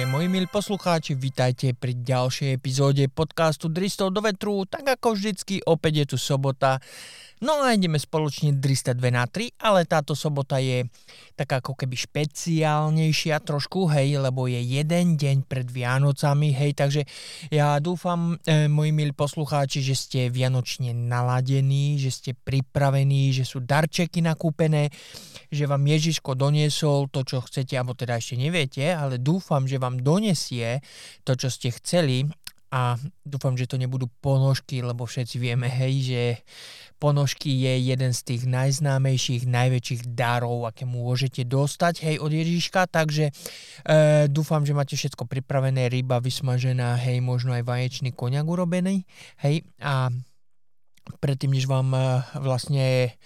Takže moji milí poslucháči, vítajte pri ďalšej epizóde podcastu Dristov do vetru. Tak ako vždycky, opäť je tu sobota. No a ideme spoločne 302 na 3, ale táto sobota je taká ako keby špeciálnejšia trošku, hej, lebo je jeden deň pred Vianocami, hej, takže ja dúfam, e, moji milí poslucháči, že ste vianočne naladení, že ste pripravení, že sú darčeky nakúpené, že vám Ježiško doniesol to, čo chcete, alebo teda ešte neviete, ale dúfam, že vám donesie to, čo ste chceli a dúfam, že to nebudú ponožky, lebo všetci vieme, hej, že ponožky je jeden z tých najznámejších, najväčších darov, aké môžete dostať, hej, od Ježiška, takže e, dúfam, že máte všetko pripravené, ryba vysmažená, hej, možno aj vaječný koniak urobený, hej, a predtým, než vám e, vlastne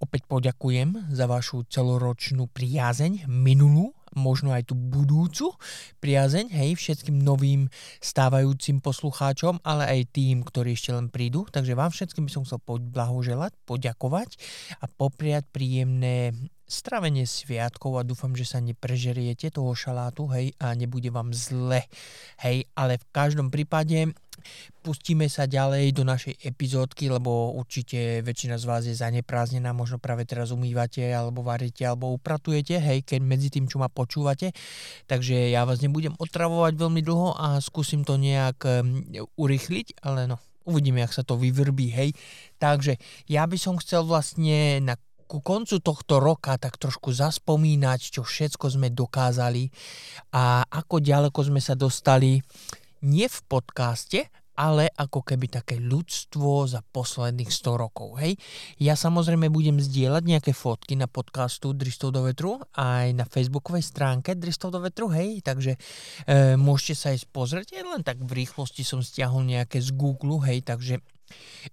opäť poďakujem za vašu celoročnú priazeň, minulú, možno aj tú budúcu priazeň, hej, všetkým novým stávajúcim poslucháčom, ale aj tým, ktorí ešte len prídu. Takže vám všetkým by som chcel blahoželať, poďakovať a popriať príjemné stravenie sviatkov a dúfam, že sa neprežeriete toho šalátu, hej, a nebude vám zle, hej, ale v každom prípade pustíme sa ďalej do našej epizódky, lebo určite väčšina z vás je zanepráznená, možno práve teraz umývate, alebo varíte, alebo upratujete, hej, keď medzi tým, čo ma počúvate. Takže ja vás nebudem otravovať veľmi dlho a skúsim to nejak um, urychliť, ale no, uvidíme, jak sa to vyvrbí, hej. Takže ja by som chcel vlastne na ku koncu tohto roka tak trošku zaspomínať, čo všetko sme dokázali a ako ďaleko sme sa dostali nie v podcaste, ale ako keby také ľudstvo za posledných 100 rokov. Hej. Ja samozrejme budem zdieľať nejaké fotky na podcastu Dristov do vetru aj na facebookovej stránke Dristov do vetru, hej, takže e, môžete sa aj pozrieť, len tak v rýchlosti som stiahol nejaké z Google, hej, takže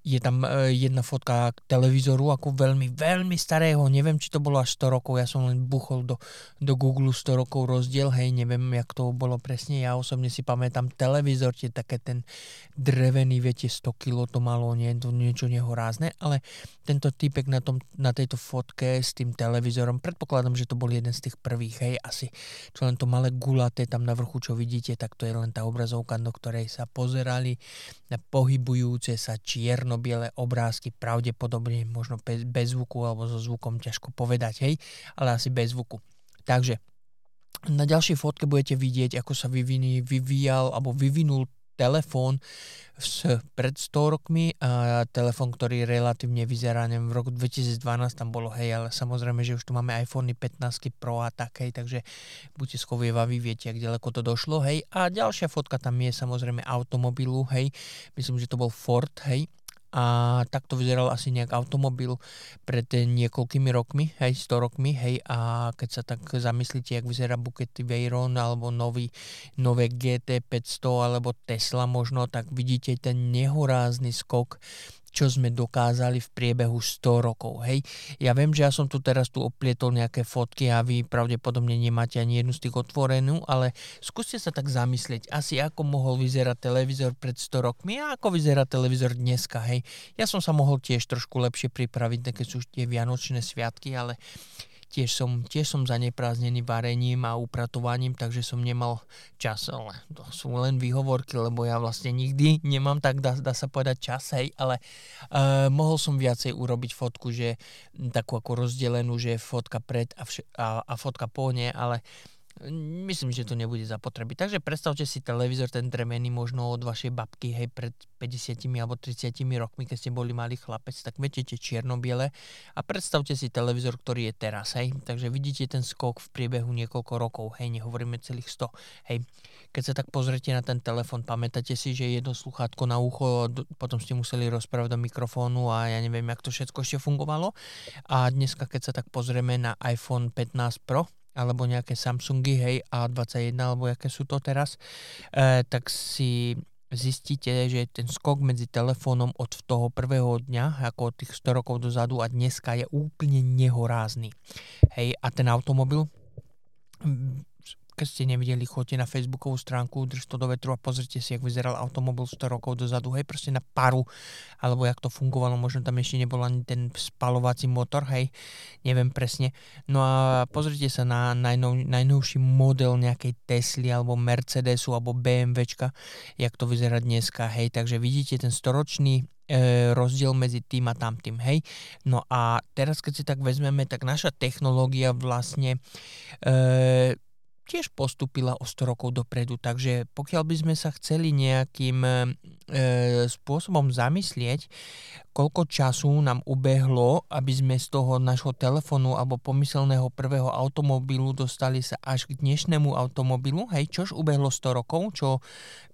je tam e, jedna fotka televízoru, ako veľmi, veľmi starého, neviem, či to bolo až 100 rokov, ja som len buchol do, do Google 100 rokov rozdiel, hej, neviem, jak to bolo presne, ja osobne si pamätám televízor, tie také ten drevený, viete, 100 kg to malo, nie, to niečo nehorázne, ale tento typek na, tom, na tejto fotke s tým televízorom, predpokladám, že to bol jeden z tých prvých, hej, asi, čo len to malé gulaté tam na vrchu, čo vidíte, tak to je len tá obrazovka, do ktorej sa pozerali na pohybujúce sa čierno-biele obrázky, pravdepodobne možno bez, bez zvuku alebo so zvukom ťažko povedať, hej, ale asi bez zvuku. Takže na ďalšej fotke budete vidieť, ako sa vyviní, vyvíjal alebo vyvinul telefón s pred 100 rokmi a telefón, ktorý relatívne vyzerá, neviem, v roku 2012 tam bolo, hej, ale samozrejme, že už tu máme iPhone 15 Pro a tak, hej, takže buďte schovievaví, viete, ak ďaleko to došlo, hej. A ďalšia fotka tam je samozrejme automobilu, hej, myslím, že to bol Ford, hej, a takto vyzeral asi nejak automobil pred niekoľkými rokmi, hej, 100 rokmi, hej, a keď sa tak zamyslíte, jak vyzerá Bugatti Veyron alebo nový, nové GT 500 alebo Tesla možno, tak vidíte ten nehorázny skok čo sme dokázali v priebehu 100 rokov. Hej. Ja viem, že ja som tu teraz tu oplietol nejaké fotky a vy pravdepodobne nemáte ani jednu z tých otvorenú, ale skúste sa tak zamyslieť, asi ako mohol vyzerať televízor pred 100 rokmi a ako vyzerá televízor dneska. Hej. Ja som sa mohol tiež trošku lepšie pripraviť, keď sú tie vianočné sviatky, ale tiež som, tiež som zanepráznený varením a upratovaním, takže som nemal čas, ale to sú len výhovorky, lebo ja vlastne nikdy nemám tak, dá, dá sa povedať čas, hej, ale uh, mohol som viacej urobiť fotku, že takú ako rozdelenú, že fotka pred a, vš- a, a fotka po ne, ale Myslím, že to nebude zapotreby. Takže predstavte si televízor, ten drevený možno od vašej babky, hej, pred 50 alebo 30 rokmi, keď ste boli malý chlapec, tak viete tie čierno-biele a predstavte si televízor, ktorý je teraz, hej. Takže vidíte ten skok v priebehu niekoľko rokov, hej, nehovoríme celých 100, hej. Keď sa tak pozrete na ten telefon, pamätáte si, že jedno sluchátko na ucho, potom ste museli rozprávať do mikrofónu a ja neviem, jak to všetko ešte fungovalo. A dneska, keď sa tak pozrieme na iPhone 15 Pro, alebo nejaké Samsungy, hej, A21, alebo aké sú to teraz, e, tak si zistíte, že ten skok medzi telefónom od toho prvého dňa, ako od tých 100 rokov dozadu a dneska je úplne nehorázny. Hej, a ten automobil, keď ste nevideli, choďte na facebookovú stránku Drž to do vetru a pozrite si, jak vyzeral automobil 100 rokov dozadu, hej, proste na paru, alebo jak to fungovalo, možno tam ešte nebol ani ten spalovací motor, hej, neviem presne. No a pozrite sa na najnov, najnovší model nejakej Tesly, alebo Mercedesu, alebo BMWčka, jak to vyzerá dneska, hej, takže vidíte ten storočný e, rozdiel medzi tým a tamtým, hej. No a teraz, keď si tak vezmeme, tak naša technológia vlastne e, tiež postupila o 100 rokov dopredu, takže pokiaľ by sme sa chceli nejakým e, spôsobom zamyslieť, koľko času nám ubehlo, aby sme z toho nášho telefónu alebo pomyselného prvého automobilu dostali sa až k dnešnému automobilu, hej, čož ubehlo 100 rokov, čo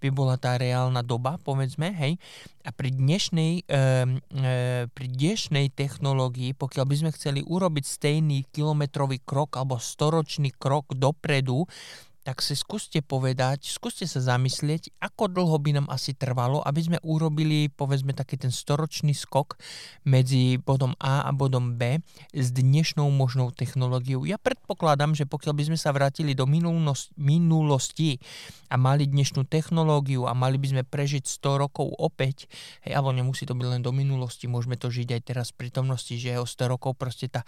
by bola tá reálna doba, povedzme, hej. A pri dnešnej, e, e, pri dnešnej technológii, pokiaľ by sme chceli urobiť stejný kilometrový krok alebo storočný krok dopredu, tak si skúste povedať, skúste sa zamyslieť, ako dlho by nám asi trvalo, aby sme urobili, povedzme, taký ten storočný skok medzi bodom A a bodom B s dnešnou možnou technológiou. Ja predpokladám, že pokiaľ by sme sa vrátili do minulosti a mali dnešnú technológiu a mali by sme prežiť 100 rokov opäť, hej, alebo nemusí to byť len do minulosti, môžeme to žiť aj teraz v prítomnosti, že o 100 rokov proste tá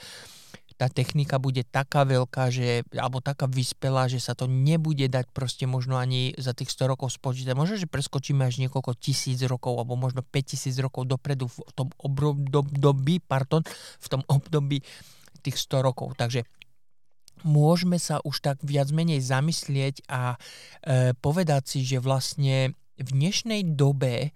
tá technika bude taká veľká, že, alebo taká vyspelá, že sa to nebude dať proste možno ani za tých 100 rokov spočítať. Možno, že preskočíme až niekoľko tisíc rokov, alebo možno 5000 rokov dopredu v tom období, pardon, v tom období tých 100 rokov. Takže môžeme sa už tak viac menej zamyslieť a e, povedať si, že vlastne v dnešnej dobe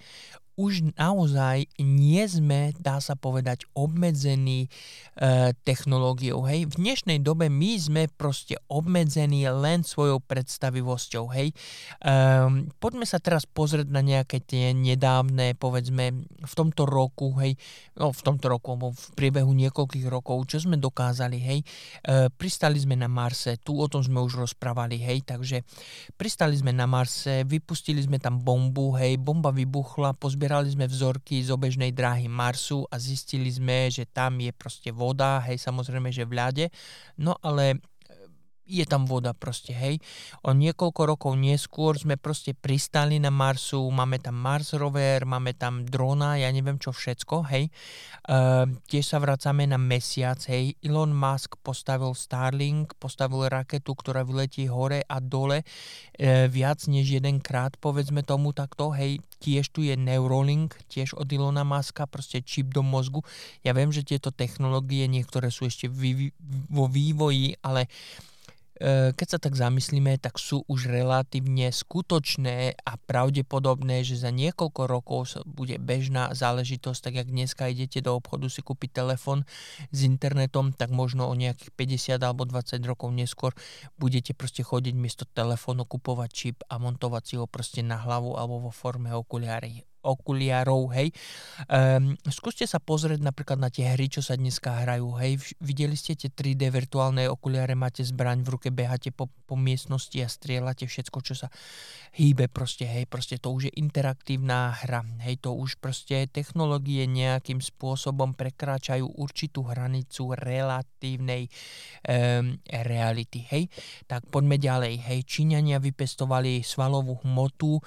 už naozaj nie sme, dá sa povedať, obmedzení e, technológiou. Hej. V dnešnej dobe my sme proste obmedzení len svojou predstavivosťou. Hej. E, poďme sa teraz pozrieť na nejaké tie nedávne, povedzme, v tomto roku, hej, no v tomto roku, alebo v priebehu niekoľkých rokov, čo sme dokázali, hej. E, pristali sme na Marse, tu o tom sme už rozprávali, hej, takže pristali sme na Marse, vypustili sme tam bombu, hej, bomba vybuchla, pozbierali Zobierali sme vzorky z obežnej dráhy Marsu a zistili sme, že tam je proste voda, hej, samozrejme, že v ľade, no ale je tam voda proste, hej. O niekoľko rokov neskôr sme proste pristali na Marsu, máme tam Mars rover, máme tam drona, ja neviem čo všetko, hej. Uh, tiež sa vracame na mesiac, hej. Elon Musk postavil Starlink, postavil raketu, ktorá vyletí hore a dole uh, viac než jedenkrát, povedzme tomu takto, hej. Tiež tu je Neuralink, tiež od Elona Muska, proste čip do mozgu. Ja viem, že tieto technológie niektoré sú ešte vo vývoji, ale keď sa tak zamyslíme, tak sú už relatívne skutočné a pravdepodobné, že za niekoľko rokov bude bežná záležitosť, tak jak dneska idete do obchodu si kúpiť telefon s internetom, tak možno o nejakých 50 alebo 20 rokov neskôr budete proste chodiť miesto telefónu kupovať čip a montovať si ho proste na hlavu alebo vo forme okuliári okuliarov, hej. Um, skúste sa pozrieť napríklad na tie hry, čo sa dneska hrajú, hej. Videli ste tie 3D virtuálne okuliare, máte zbraň v ruke, behate po, po miestnosti a strieľate všetko, čo sa hýbe proste, hej. Proste to už je interaktívna hra, hej. To už proste technológie nejakým spôsobom prekračajú určitú hranicu relatívnej um, reality, hej. Tak poďme ďalej, hej. Číňania vypestovali svalovú hmotu,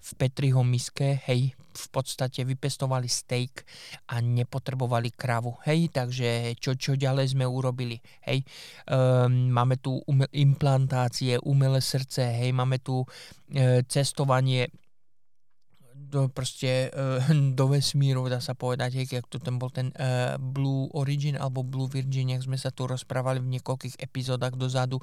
v Petriho miske, hej, v podstate vypestovali steak a nepotrebovali kravu. Hej, takže čo, čo ďalej sme urobili? Hej, um, máme tu umel, implantácie, umelé srdce, hej, máme tu e, cestovanie do, proste uh, do vesmíru, dá sa povedať, hej, jak tu ten bol ten uh, Blue Origin alebo Blue Virgin, jak sme sa tu rozprávali v niekoľkých epizódach dozadu,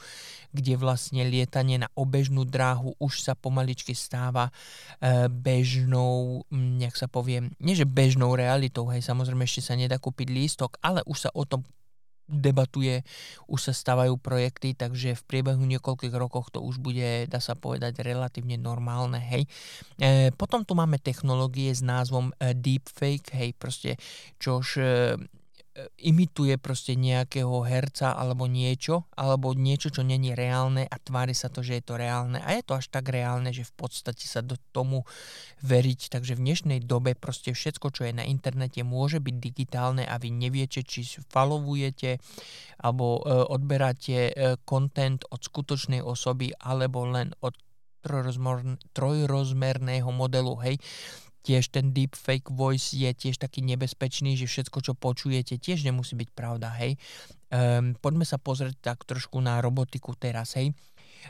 kde vlastne lietanie na obežnú dráhu už sa pomaličky stáva uh, bežnou, nejak sa poviem, nie že bežnou realitou, hej, samozrejme ešte sa nedá kúpiť lístok, ale už sa o tom debatuje, už sa stávajú projekty, takže v priebehu niekoľkých rokoch to už bude, dá sa povedať, relatívne normálne, hej. E, potom tu máme technológie s názvom e, deepfake, hej, proste, čož e, imituje proste nejakého herca alebo niečo, alebo niečo, čo není reálne a tvári sa to, že je to reálne. A je to až tak reálne, že v podstate sa do tomu veriť. Takže v dnešnej dobe proste všetko, čo je na internete, môže byť digitálne a vy neviete, či followujete alebo e, odberáte kontent od skutočnej osoby alebo len od trojrozmerného modelu, hej tiež ten deepfake voice je tiež taký nebezpečný, že všetko, čo počujete, tiež nemusí byť pravda, hej. Um, poďme sa pozrieť tak trošku na robotiku teraz, hej.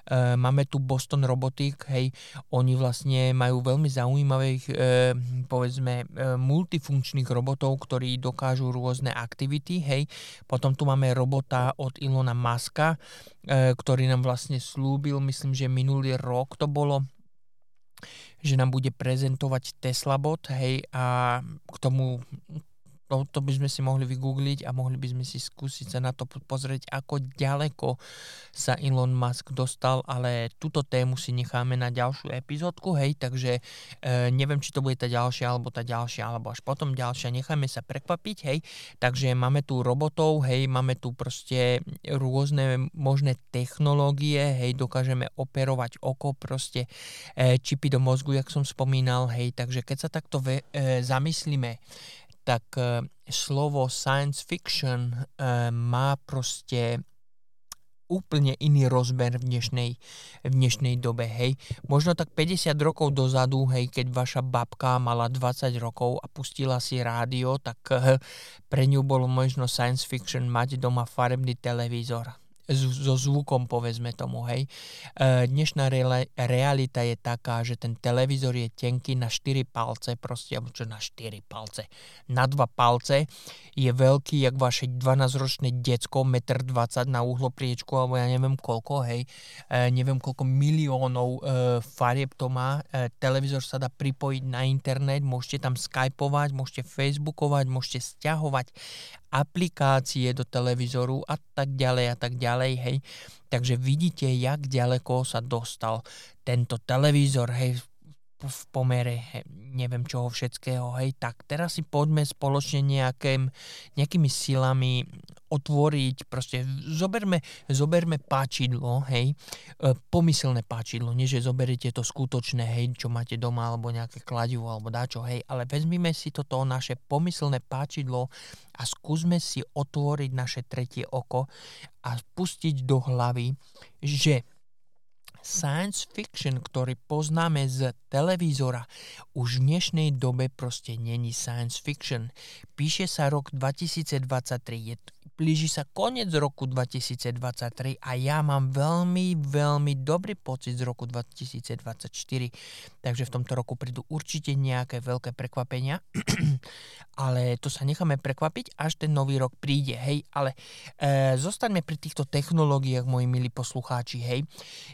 Uh, máme tu Boston Robotics, hej, oni vlastne majú veľmi zaujímavých, uh, povedzme, uh, multifunkčných robotov, ktorí dokážu rôzne aktivity, hej. Potom tu máme robota od Ilona Maska, ktorý nám vlastne slúbil, myslím, že minulý rok to bolo, že nám bude prezentovať Tesla bot, hej, a k tomu to, to by sme si mohli vygoogliť a mohli by sme si skúsiť sa na to pozrieť, ako ďaleko sa Elon Musk dostal, ale túto tému si necháme na ďalšiu epizódku, hej, takže e, neviem, či to bude tá ďalšia, alebo tá ďalšia, alebo až potom ďalšia, necháme sa prekvapiť, hej, takže máme tu robotov, hej, máme tu proste rôzne možné technológie, hej, dokážeme operovať oko, proste e, čipy do mozgu, jak som spomínal, hej, takže keď sa takto ve, e, zamyslíme, tak uh, slovo science fiction uh, má proste úplne iný rozmer v dnešnej, v dnešnej dobe, hej. Možno tak 50 rokov dozadu, hej, keď vaša babka mala 20 rokov a pustila si rádio, tak uh, pre ňu bolo možno science fiction mať doma farebný televízor so zvukom, povedzme tomu, hej. E, dnešná realita je taká, že ten televízor je tenký na 4 palce, proste, alebo čo na 4 palce, na 2 palce, je veľký, jak vaše 12-ročné decko, 1,20 m na uhlopriečku, alebo ja neviem koľko, hej, e, neviem koľko miliónov e, farieb to má, televízor sa dá pripojiť na internet, môžete tam skypovať, môžete facebookovať, môžete stiahovať aplikácie do televízoru a tak ďalej a tak ďalej, hej. Takže vidíte, jak ďaleko sa dostal tento televízor, hej, v pomere neviem čoho všetkého, hej, tak teraz si poďme spoločne nejakým, nejakými silami otvoriť, proste zoberme, zoberme páčidlo, hej, e, pomyselné páčidlo, nie že zoberiete to skutočné, hej, čo máte doma, alebo nejaké kladivo, alebo dáčo, hej, ale vezmime si toto naše pomyselné páčidlo a skúsme si otvoriť naše tretie oko a pustiť do hlavy, že science fiction, ktorý poznáme z televízora, už v dnešnej dobe proste není science fiction. Píše sa rok 2023, je, blíži sa koniec roku 2023 a ja mám veľmi, veľmi dobrý pocit z roku 2024. Takže v tomto roku prídu určite nejaké veľké prekvapenia, ale to sa necháme prekvapiť, až ten nový rok príde, hej, ale e, zostaňme pri týchto technológiách, moji milí poslucháči, hej.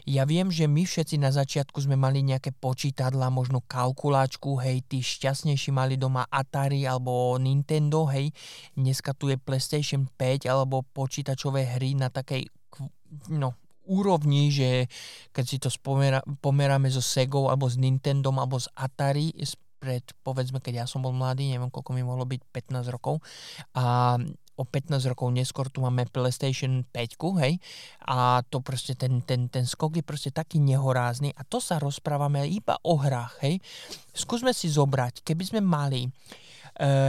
Ja viem, že my všetci na začiatku sme mali nejaké počítadla, možno kalkulačku, hej, tí šťastnejší mali doma Atari alebo Nintendo, hej. Dneska tu je PlayStation 5 alebo počítačové hry na takej, no, úrovni, že keď si to spomera, pomeráme so Segou alebo s Nintendo alebo s Atari pred, povedzme, keď ja som bol mladý, neviem koľko mi mohlo byť, 15 rokov a o 15 rokov neskôr tu máme PlayStation 5, hej, a to proste ten, ten, ten skok je proste taký nehorázny a to sa rozprávame iba o hrách, hej. Skúsme si zobrať, keby sme mali Uh,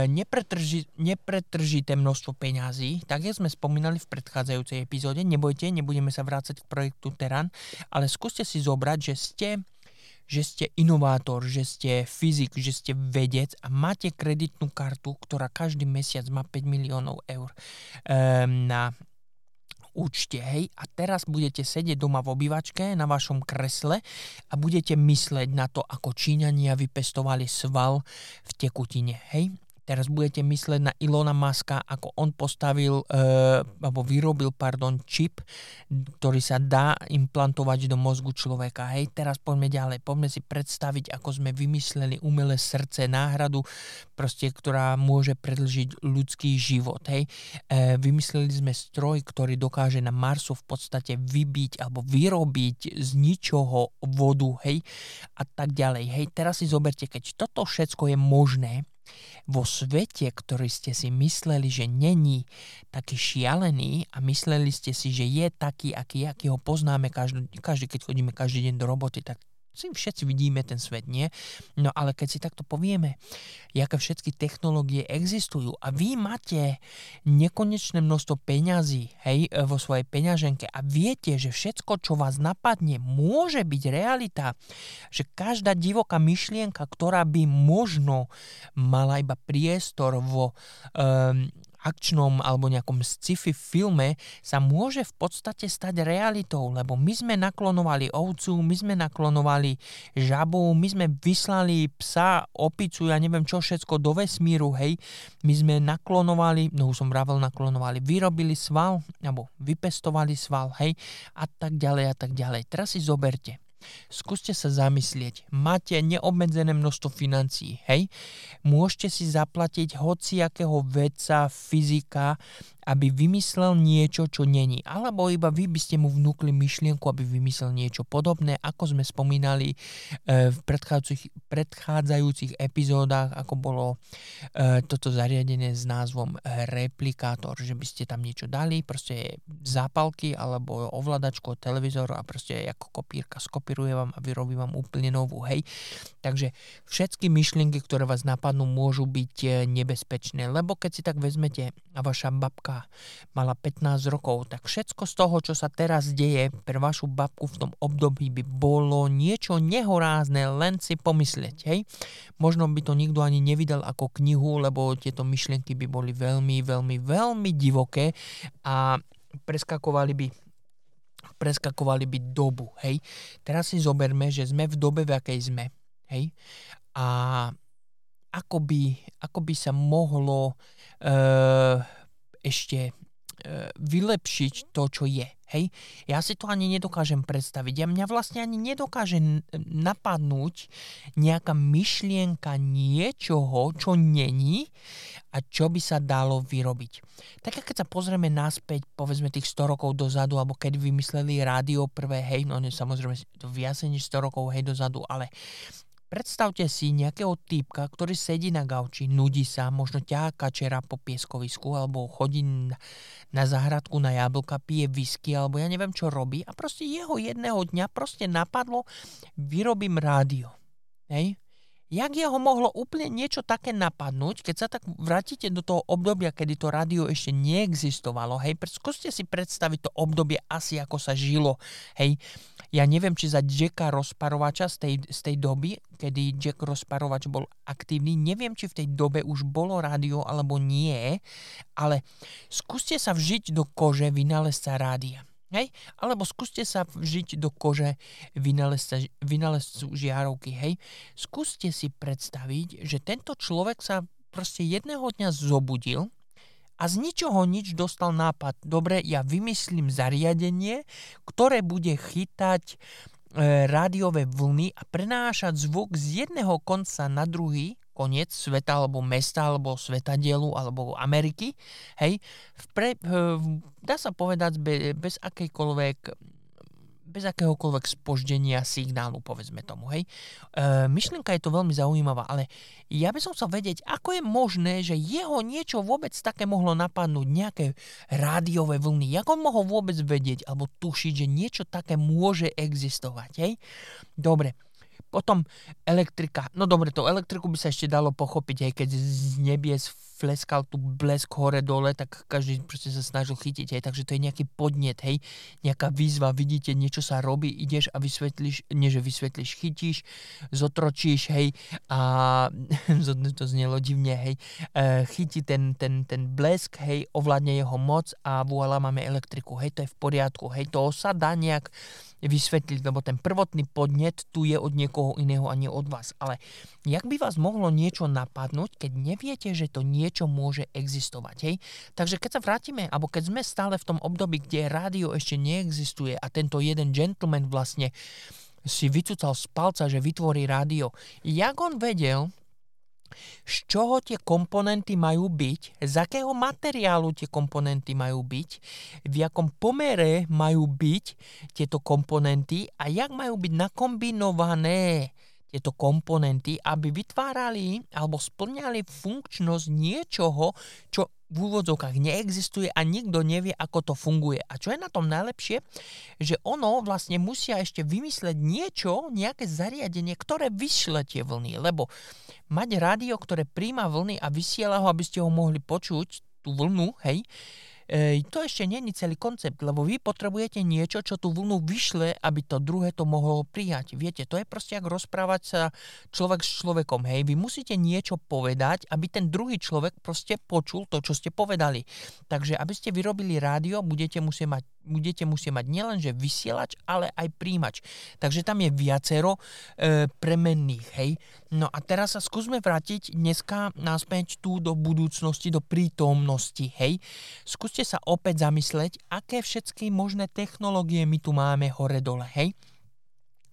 nepretrži, nepretržité množstvo peňazí, tak jak sme spomínali v predchádzajúcej epizóde, nebojte, nebudeme sa vrácať k projektu Teran, ale skúste si zobrať, že ste že ste inovátor, že ste fyzik, že ste vedec a máte kreditnú kartu, ktorá každý mesiac má 5 miliónov eur um, na účte, hej, a teraz budete sedieť doma v obývačke na vašom kresle a budete mysleť na to, ako Číňania vypestovali sval v tekutine, hej, Teraz budete mysleť na Ilona Maska, ako on postavil, e, alebo vyrobil, pardon, čip, ktorý sa dá implantovať do mozgu človeka. Hej, teraz poďme ďalej. Poďme si predstaviť, ako sme vymysleli umelé srdce, náhradu, proste, ktorá môže predlžiť ľudský život. Hej. E, vymysleli sme stroj, ktorý dokáže na Marsu v podstate vybiť alebo vyrobiť z ničoho vodu, hej, a tak ďalej. Hej, teraz si zoberte, keď toto všetko je možné, vo svete, ktorý ste si mysleli, že není taký šialený a mysleli ste si, že je taký, aký, aký ho poznáme každý, každý, keď chodíme každý deň do roboty, tak si všetci vidíme ten svet, nie? No ale keď si takto povieme, aké všetky technológie existujú a vy máte nekonečné množstvo peňazí hej, vo svojej peňaženke a viete, že všetko, čo vás napadne, môže byť realita, že každá divoká myšlienka, ktorá by možno mala iba priestor vo um, akčnom alebo nejakom sci-fi filme sa môže v podstate stať realitou, lebo my sme naklonovali ovcu, my sme naklonovali žabu, my sme vyslali psa, opicu, ja neviem čo všetko do vesmíru, hej. My sme naklonovali, no už som vravel naklonovali, vyrobili sval, alebo vypestovali sval, hej, a tak ďalej a tak ďalej. Teraz si zoberte. Skúste sa zamyslieť. Máte neobmedzené množstvo financií, hej? Môžete si zaplatiť hociakého vedca, fyzika, aby vymyslel niečo, čo není. Alebo iba vy by ste mu vnúkli myšlienku, aby vymyslel niečo podobné, ako sme spomínali e, v predchádzajúcich, predchádzajúcich epizódach, ako bolo e, toto zariadenie s názvom replikátor, že by ste tam niečo dali, proste zápalky alebo ovladačku od televízoru a proste ako kopírka skopíruje vám a vyrobí vám úplne novú, hej. Takže všetky myšlienky, ktoré vás napadnú, môžu byť e, nebezpečné, lebo keď si tak vezmete a vaša babka mala 15 rokov, tak všetko z toho, čo sa teraz deje pre vašu babku v tom období by bolo niečo nehorázne, len si pomyslieť, hej. Možno by to nikto ani nevidel ako knihu, lebo tieto myšlienky by boli veľmi, veľmi, veľmi divoké a preskakovali by preskakovali by dobu, hej. Teraz si zoberme, že sme v dobe, v akej sme, hej. A ako by, ako by sa mohlo uh, ešte e, vylepšiť to, čo je. Hej? Ja si to ani nedokážem predstaviť. Ja mňa vlastne ani nedokáže napadnúť nejaká myšlienka niečoho, čo není a čo by sa dalo vyrobiť. Tak keď sa pozrieme naspäť, povedzme tých 100 rokov dozadu, alebo keď vymysleli rádio prvé, hej, no samozrejme to viac než 100 rokov, hej, dozadu, ale Predstavte si nejakého typka, ktorý sedí na gauči, nudí sa, možno ťahá kačera po pieskovisku alebo chodí na zahradku na jablka, pije whisky alebo ja neviem čo robí a proste jeho jedného dňa proste napadlo, vyrobím rádio. Hej? Jak jeho mohlo úplne niečo také napadnúť, keď sa tak vrátite do toho obdobia, kedy to rádio ešte neexistovalo, hej, skúste si predstaviť to obdobie asi, ako sa žilo, hej, ja neviem, či za Jacka rozparovača z tej, z tej doby, kedy Jack rozparovač bol aktívny, neviem, či v tej dobe už bolo rádio alebo nie, ale skúste sa vžiť do kože vynálezca rádia. Hej? Alebo skúste sa vžiť do kože vynálezca, vynálezcu žiarovky. Hej? Skúste si predstaviť, že tento človek sa proste jedného dňa zobudil a z ničoho nič dostal nápad. Dobre, ja vymyslím zariadenie, ktoré bude chytať e, rádiové vlny a prenášať zvuk z jedného konca na druhý koniec sveta alebo mesta alebo svetadielu alebo Ameriky, hej, vpre, dá sa povedať bez, bez akejkoľvek bez akéhokoľvek spoždenia signálu, povedzme tomu, hej. E, myšlienka je to veľmi zaujímavá, ale ja by som chcel vedieť, ako je možné, že jeho niečo vôbec také mohlo napadnúť, nejaké rádiové vlny, jak on mohol vôbec vedieť alebo tušiť, že niečo také môže existovať, hej. Dobre, potom elektrika. No dobre, to elektriku by sa ešte dalo pochopiť, aj keď z nebies fleskal tu blesk hore dole, tak každý proste sa snažil chytiť, hej, takže to je nejaký podnet, hej, nejaká výzva, vidíte, niečo sa robí, ideš a vysvetlíš, nie že vysvetlíš, chytíš, zotročíš, hej, a to znelo divne, hej, e, chytí ten, ten, ten blesk, hej, ovládne jeho moc a voilà, máme elektriku, hej, to je v poriadku, hej, to sa dá nejak vysvetliť, lebo ten prvotný podnet tu je od niekoho iného a nie od vás. Ale jak by vás mohlo niečo napadnúť, keď neviete, že to niečo môže existovať, hej? Takže keď sa vrátime, alebo keď sme stále v tom období, kde rádio ešte neexistuje a tento jeden gentleman vlastne si vycúcal z palca, že vytvorí rádio, jak on vedel, z čoho tie komponenty majú byť, z akého materiálu tie komponenty majú byť, v jakom pomere majú byť tieto komponenty a jak majú byť nakombinované. Tieto komponenty, aby vytvárali alebo splňali funkčnosť niečoho, čo v úvodzovkách neexistuje a nikto nevie, ako to funguje. A čo je na tom najlepšie, že ono vlastne musia ešte vymysleť niečo, nejaké zariadenie, ktoré vyšle tie vlny, lebo mať rádio, ktoré príjma vlny a vysiela ho, aby ste ho mohli počuť, tú vlnu, hej, e, to ešte není celý koncept, lebo vy potrebujete niečo, čo tú vlnu vyšle, aby to druhé to mohlo prijať. Viete, to je proste ako rozprávať sa človek s človekom, hej. Vy musíte niečo povedať, aby ten druhý človek proste počul to, čo ste povedali. Takže aby ste vyrobili rádio, budete musieť mať budete musieť mať nielenže vysielač, ale aj príjimač. Takže tam je viacero e, premenných, hej. No a teraz sa skúsme vrátiť dneska naspäť tu do budúcnosti, do prítomnosti, hej. Skúste sa opäť zamysleť, aké všetky možné technológie my tu máme hore-dole, hej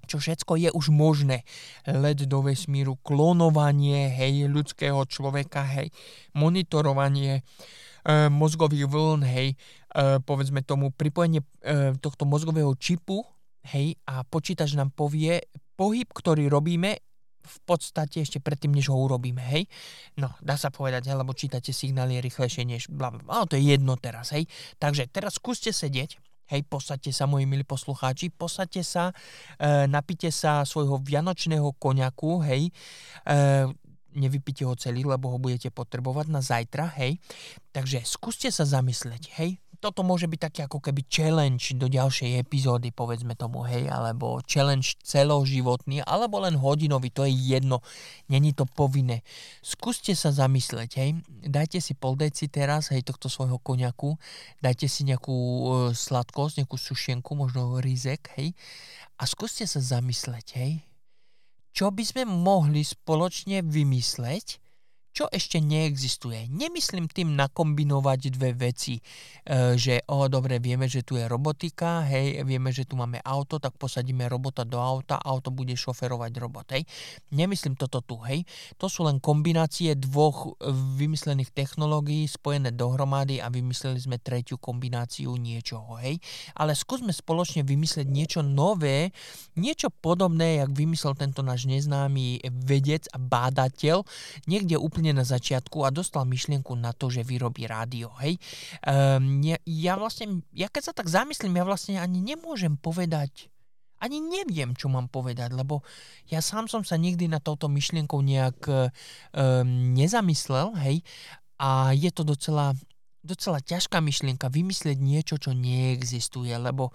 čo všetko je už možné. Let do vesmíru, klonovanie, hej, ľudského človeka, hej, monitorovanie, e, mozgových vln, hej, e, povedzme tomu pripojenie e, tohto mozgového čipu, hej, a počítač nám povie pohyb, ktorý robíme v podstate ešte predtým, než ho urobíme, hej. No, dá sa povedať, hej, lebo čítate signály rýchlejšie než bla, to je jedno teraz, hej. Takže teraz skúste sedieť, hej, posaďte sa, moji milí poslucháči, posaďte sa, e, napite sa svojho vianočného koňaku, hej, e, nevypite ho celý, lebo ho budete potrebovať na zajtra, hej. Takže skúste sa zamyslieť, hej, toto môže byť taký ako keby challenge do ďalšej epizódy, povedzme tomu, hej, alebo challenge celoživotný, alebo len hodinový, to je jedno, není to povinné. Skúste sa zamysleť, hej, dajte si pol deci teraz, hej, tohto svojho koniaku, dajte si nejakú e, sladkosť, nejakú sušenku, možno rizek, hej, a skúste sa zamysleť, hej, čo by sme mohli spoločne vymysleť, čo ešte neexistuje. Nemyslím tým nakombinovať dve veci, e, že o, dobre, vieme, že tu je robotika, hej, vieme, že tu máme auto, tak posadíme robota do auta, auto bude šoferovať robot, hej. Nemyslím toto tu, hej. To sú len kombinácie dvoch vymyslených technológií spojené dohromady a vymysleli sme tretiu kombináciu niečoho, hej. Ale skúsme spoločne vymyslieť niečo nové, niečo podobné, jak vymyslel tento náš neznámy vedec a bádateľ, niekde úplne úplne na začiatku a dostal myšlienku na to, že vyrobí rádio, hej. Um, ja, ja vlastne, ja keď sa tak zamyslím, ja vlastne ani nemôžem povedať, ani neviem, čo mám povedať, lebo ja sám som sa nikdy na touto myšlienkou nejak um, nezamyslel, hej, a je to docela docela ťažká myšlienka vymyslieť niečo, čo neexistuje, lebo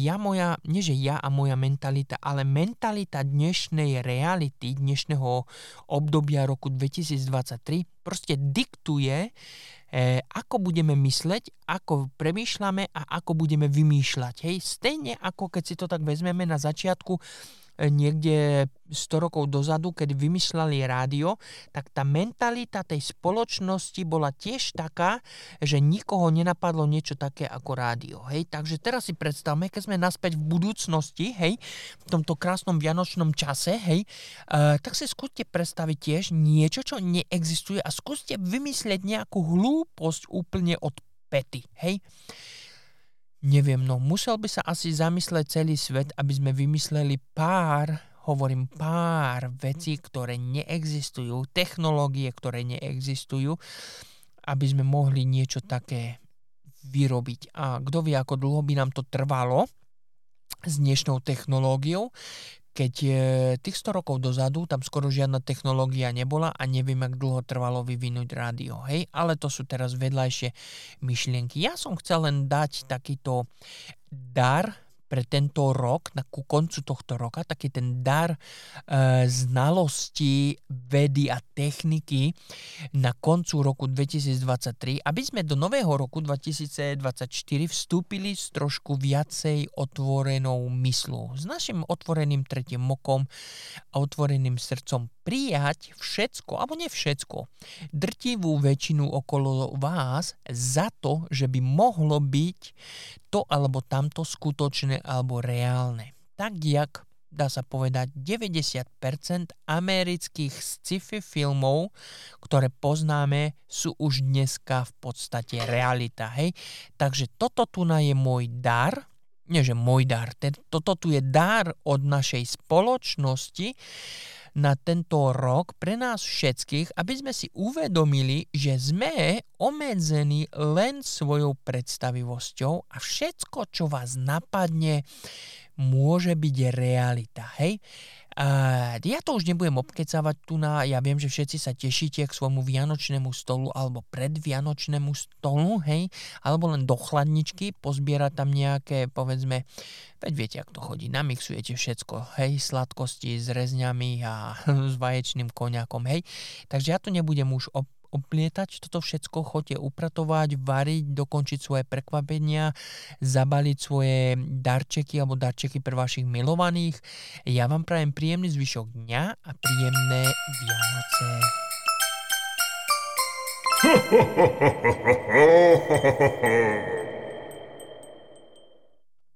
ja moja, nie že ja a moja mentalita, ale mentalita dnešnej reality, dnešného obdobia roku 2023 proste diktuje, e, ako budeme mysleť, ako premýšľame a ako budeme vymýšľať. Hej, stejne ako keď si to tak vezmeme na začiatku, niekde 100 rokov dozadu, keď vymýšľali rádio, tak tá mentalita tej spoločnosti bola tiež taká, že nikoho nenapadlo niečo také ako rádio. Hej? Takže teraz si predstavme, keď sme naspäť v budúcnosti, hej, v tomto krásnom vianočnom čase, hej, uh, tak si skúste predstaviť tiež niečo, čo neexistuje a skúste vymyslieť nejakú hlúposť úplne od pety. Hej? Neviem, no musel by sa asi zamysleť celý svet, aby sme vymysleli pár, hovorím pár vecí, ktoré neexistujú, technológie, ktoré neexistujú, aby sme mohli niečo také vyrobiť. A kto vie, ako dlho by nám to trvalo s dnešnou technológiou, keď e, tých 100 rokov dozadu tam skoro žiadna technológia nebola a neviem, ak dlho trvalo vyvinúť rádio, hej, ale to sú teraz vedľajšie myšlienky. Ja som chcel len dať takýto dar pre tento rok, na ku koncu tohto roka, taký ten dar e, znalosti, vedy a techniky na koncu roku 2023, aby sme do nového roku 2024 vstúpili s trošku viacej otvorenou myslou, s našim otvoreným tretím mokom a otvoreným srdcom. Prijať všetko, alebo nie všetko, drtivú väčšinu okolo vás za to, že by mohlo byť to alebo tamto skutočné alebo reálne. Tak jak dá sa povedať 90% amerických sci-fi filmov, ktoré poznáme, sú už dneska v podstate realita. Hej? Takže toto tu je môj dar, nie že môj dar, toto tu je dar od našej spoločnosti na tento rok pre nás všetkých, aby sme si uvedomili, že sme obmedzení len svojou predstavivosťou a všetko, čo vás napadne, môže byť realita. Hej? Uh, ja to už nebudem obkecávať tu na, ja viem, že všetci sa tešíte k svojmu vianočnému stolu alebo predvianočnému stolu, hej, alebo len do chladničky, pozbierať tam nejaké, povedzme, veď viete, ako to chodí, namixujete všetko, hej, sladkosti s rezňami a s vaječným koniakom, hej, takže ja to nebudem už ob- oplietať toto všetko, chodte upratovať, variť, dokončiť svoje prekvapenia, zabaliť svoje darčeky alebo darčeky pre vašich milovaných. Ja vám prajem príjemný zvyšok dňa a príjemné Vianoce.